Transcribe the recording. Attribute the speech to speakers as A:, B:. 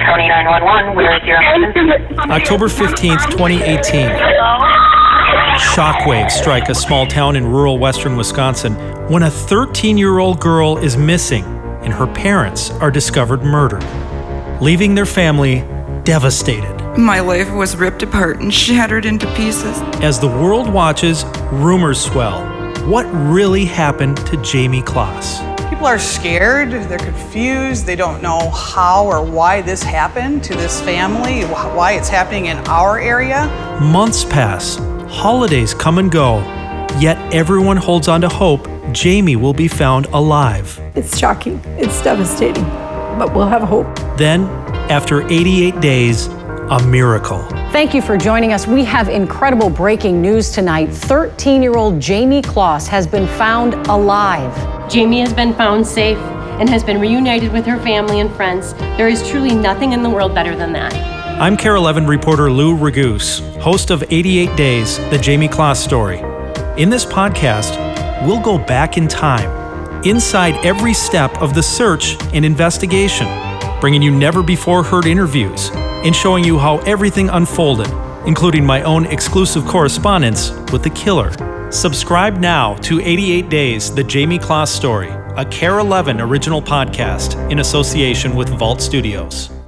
A: County 911. Where is your emergency?
B: October 15th, 2018. Shockwaves strike a small town in rural western Wisconsin when a 13 year old girl is missing and her parents are discovered murdered, leaving their family devastated.
C: My life was ripped apart and shattered into pieces.
B: As the world watches, rumors swell. What really happened to Jayme Closs?
D: People are scared, they're confused, they don't know how or why this happened to this family, why it's happening in our area.
B: Months pass, holidays come and go, yet everyone holds on to hope Jayme will be found alive.
E: It's shocking. It's devastating. But we'll have hope.
B: Then, after 88 days, a miracle.
F: Thank you for joining us. We have incredible breaking news tonight. 13 year old Jayme Closs has been found alive.
G: Jayme has been found safe and has been reunited with her family and friends. There is truly nothing in the world better than that.
B: I'm KARE 11 reporter Lou Raguse, host of 88 Days, the Jayme Closs story. In this podcast, we'll go back in time, inside every step of the search and investigation, bringing you never before heard interviews and showing you how everything unfolded, including my own exclusive correspondence with the killer. Subscribe now to 88 Days, the Jayme Closs story, a KARE 11 original podcast in association with Vault Studios.